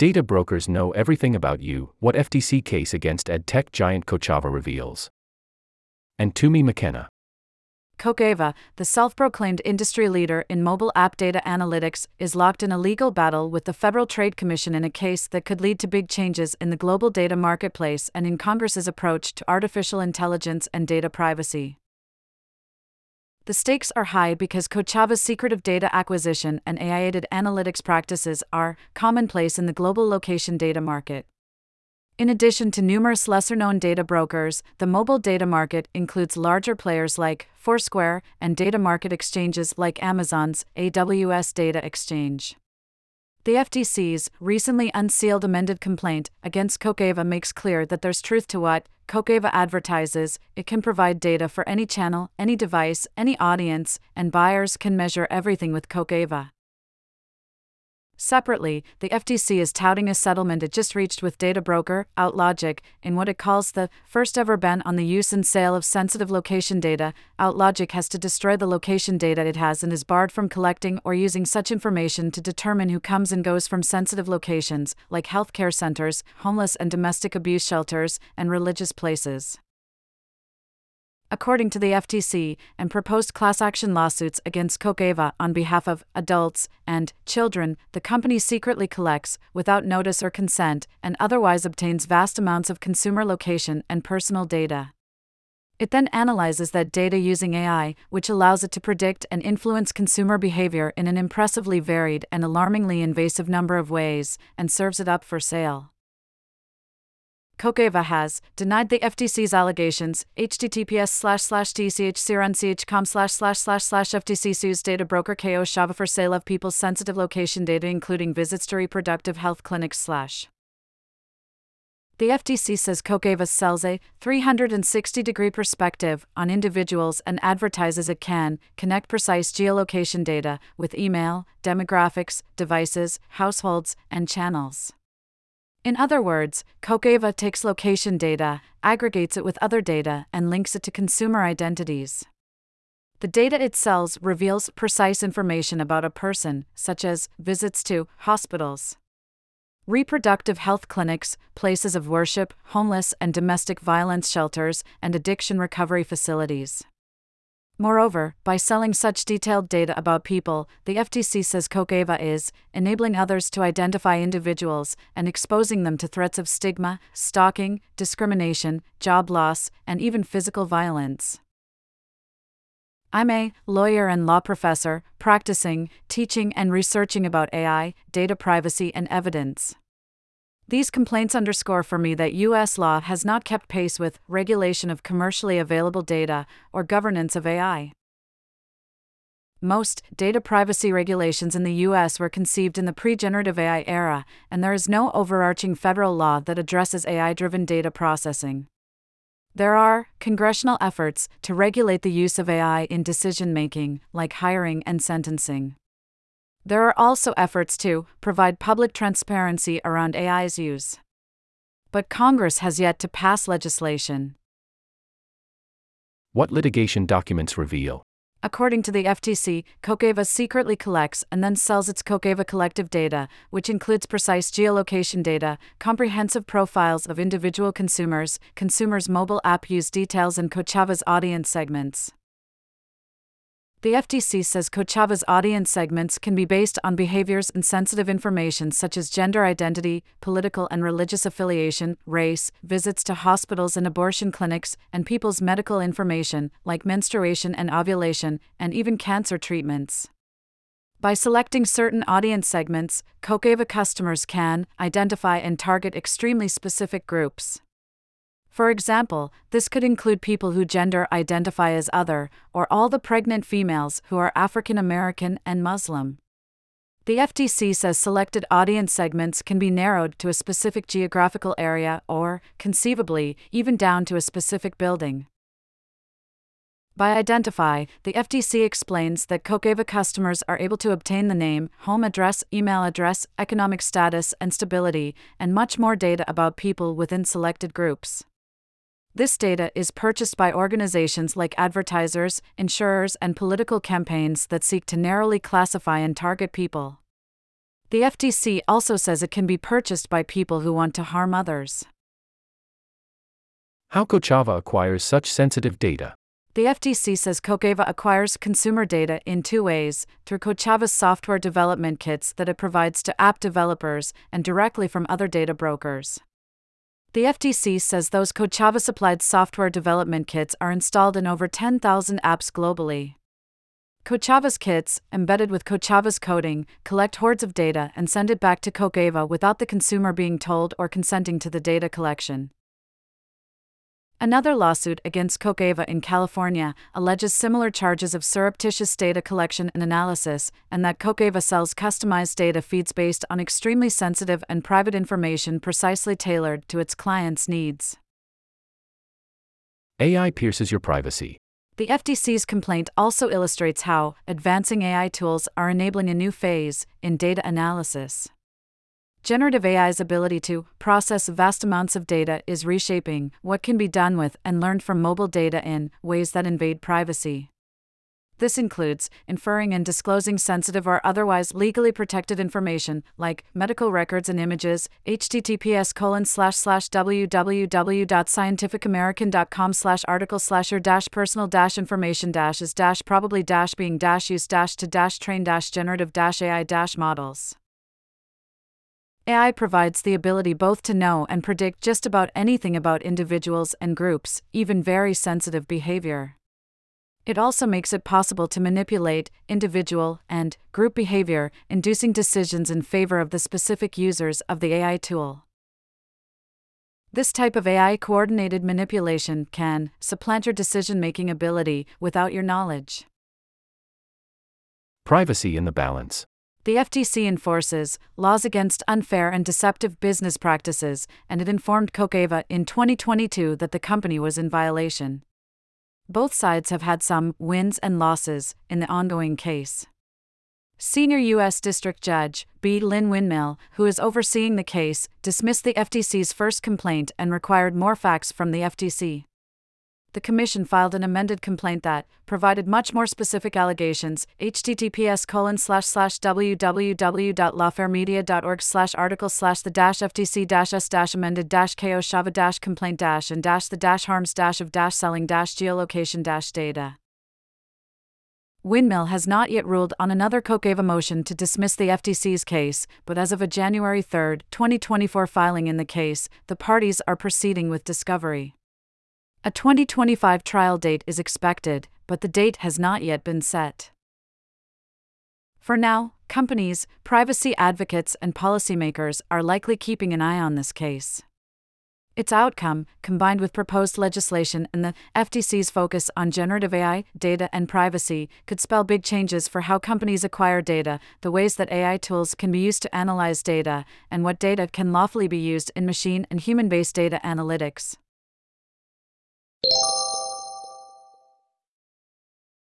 Data brokers know everything about you, what FTC case against ad tech giant Kochava reveals. Anne Toomey McKenna. Kochava, the self proclaimed industry leader in mobile app data analytics, is locked in a legal battle with the Federal Trade Commission in a case that could lead to big changes in the global data marketplace and in Congress's approach to artificial intelligence and data privacy. The stakes are high because Kochava's secretive data acquisition and AI aided analytics practices are commonplace in the global location data market. In addition to numerous lesser known data brokers, the mobile data market includes larger players like Foursquare and data market exchanges like Amazon's AWS Data Exchange. The FTC's recently unsealed amended complaint against Kochava makes clear that there's truth to what Kochava advertises. It can provide data for any channel, any device, any audience, and buyers can measure everything with Kochava. Separately, the FTC is touting a settlement it just reached with data broker OutLogic in what it calls the first ever ban on the use and sale of sensitive location data. OutLogic has to destroy the location data it has and is barred from collecting or using such information to determine who comes and goes from sensitive locations, like healthcare centers, homeless and domestic abuse shelters, and religious places according to the FTC, and proposed class action lawsuits against Kochava on behalf of adults and children, the company secretly collects, without notice or consent, and otherwise obtains vast amounts of consumer location and personal data. It then analyzes that data using AI, which allows it to predict and influence consumer behavior in an impressively varied and alarmingly invasive number of ways, and serves it up for sale. Kochava has denied the FTC's allegations. https slash slash techcrunch.com slash slash slash slash FTC sues data broker Kochava for sale of people's sensitive location data, including visits to reproductive health clinics slash. The FTC says Kochava sells a 360 degree perspective on individuals and advertises it can connect precise geolocation data with email, demographics, devices, households, and channels. In other words, Kochava takes location data, aggregates it with other data, and links it to consumer identities. The data it sells reveals precise information about a person, such as visits to hospitals, reproductive health clinics, places of worship, homeless and domestic violence shelters, and addiction recovery facilities. Moreover, by selling such detailed data about people, the FTC says Kochava is enabling others to identify individuals and exposing them to threats of stigma, stalking, discrimination, job loss, and even physical violence. I'm a lawyer and law professor, practicing, teaching, and researching about AI, data privacy, and evidence. These complaints underscore for me that U.S. law has not kept pace with regulation of commercially available data or governance of AI. Most data privacy regulations in the U.S. were conceived in the pre generative AI era, and there is no overarching federal law that addresses AI driven data processing. There are congressional efforts to regulate the use of AI in decision making, like hiring and sentencing. There are also efforts to provide public transparency around AI's use. But Congress has yet to pass legislation. What litigation documents reveal? According to the FTC, Kochava secretly collects and then sells its Kochava collective data, which includes precise geolocation data, comprehensive profiles of individual consumers, consumers' mobile app use details, and Kochava's audience segments. The FTC says Kochava's audience segments can be based on behaviors and sensitive information such as gender identity, political and religious affiliation, race, visits to hospitals and abortion clinics, and people's medical information, like menstruation and ovulation, and even cancer treatments. By selecting certain audience segments, Kochava customers can identify and target extremely specific groups. For example, this could include people who gender identify as other, or all the pregnant females who are African American and Muslim. The FTC says selected audience segments can be narrowed to a specific geographical area or, conceivably, even down to a specific building. By Identify, the FTC explains that Kochava customers are able to obtain the name, home address, email address, economic status, and stability, and much more data about people within selected groups. This data is purchased by organizations like advertisers, insurers, and political campaigns that seek to narrowly classify and target people. The FTC also says it can be purchased by people who want to harm others. How Kochava acquires such sensitive data. The FTC says Kochava acquires consumer data in two ways through Kochava's software development kits that it provides to app developers and directly from other data brokers. The FTC says those Kochava supplied software development kits are installed in over 10,000 apps globally. Kochava's kits, embedded with Kochava's coding, collect hordes of data and send it back to Kochava without the consumer being told or consenting to the data collection. Another lawsuit against Kochava in California alleges similar charges of surreptitious data collection and analysis, and that Kochava sells customized data feeds based on extremely sensitive and private information precisely tailored to its clients' needs. AI pierces your privacy. The FTC's complaint also illustrates how advancing AI tools are enabling a new phase in data analysis. Generative AI's ability to process vast amounts of data is reshaping what can be done with and learned from mobile data in ways that invade privacy. This includes inferring and disclosing sensitive or otherwise legally protected information like medical records and images. https www.scientificamerican.com slash article slash your dash personal dash information dash is dash probably dash being dash used dash to dash train dash generative dash AI dash models. AI provides the ability both to know and predict just about anything about individuals and groups, even very sensitive behavior. It also makes it possible to manipulate individual and group behavior, inducing decisions in favor of the specific users of the AI tool. This type of AI coordinated manipulation can supplant your decision making ability without your knowledge. Privacy in the balance. The FTC enforces laws against unfair and deceptive business practices, and it informed Kochava in 2022 that the company was in violation. Both sides have had some wins and losses in the ongoing case. Senior U.S. District Judge B. Lynn Winmill, who is overseeing the case, dismissed the FTC's first complaint and required more facts from the FTC the Commission filed an amended complaint that provided much more specific allegations. https colon slash slash www.lawfaremedia.org slash article slash the dash ftc dash s dash amended dash kochava dash complaint dash and dash the dash harms dash of dash selling dash geolocation dash data. Winmill has not yet ruled on another Kochava motion to dismiss the FTC's case, but as of a January 3, 2024 filing in the case, the parties are proceeding with discovery. A 2025 trial date is expected, but the date has not yet been set. For now, companies, privacy advocates, and policymakers are likely keeping an eye on this case. Its outcome, combined with proposed legislation and the FTC's focus on generative AI, data, and privacy, could spell big changes for how companies acquire data, the ways that AI tools can be used to analyze data, and what data can lawfully be used in machine and human based data analytics.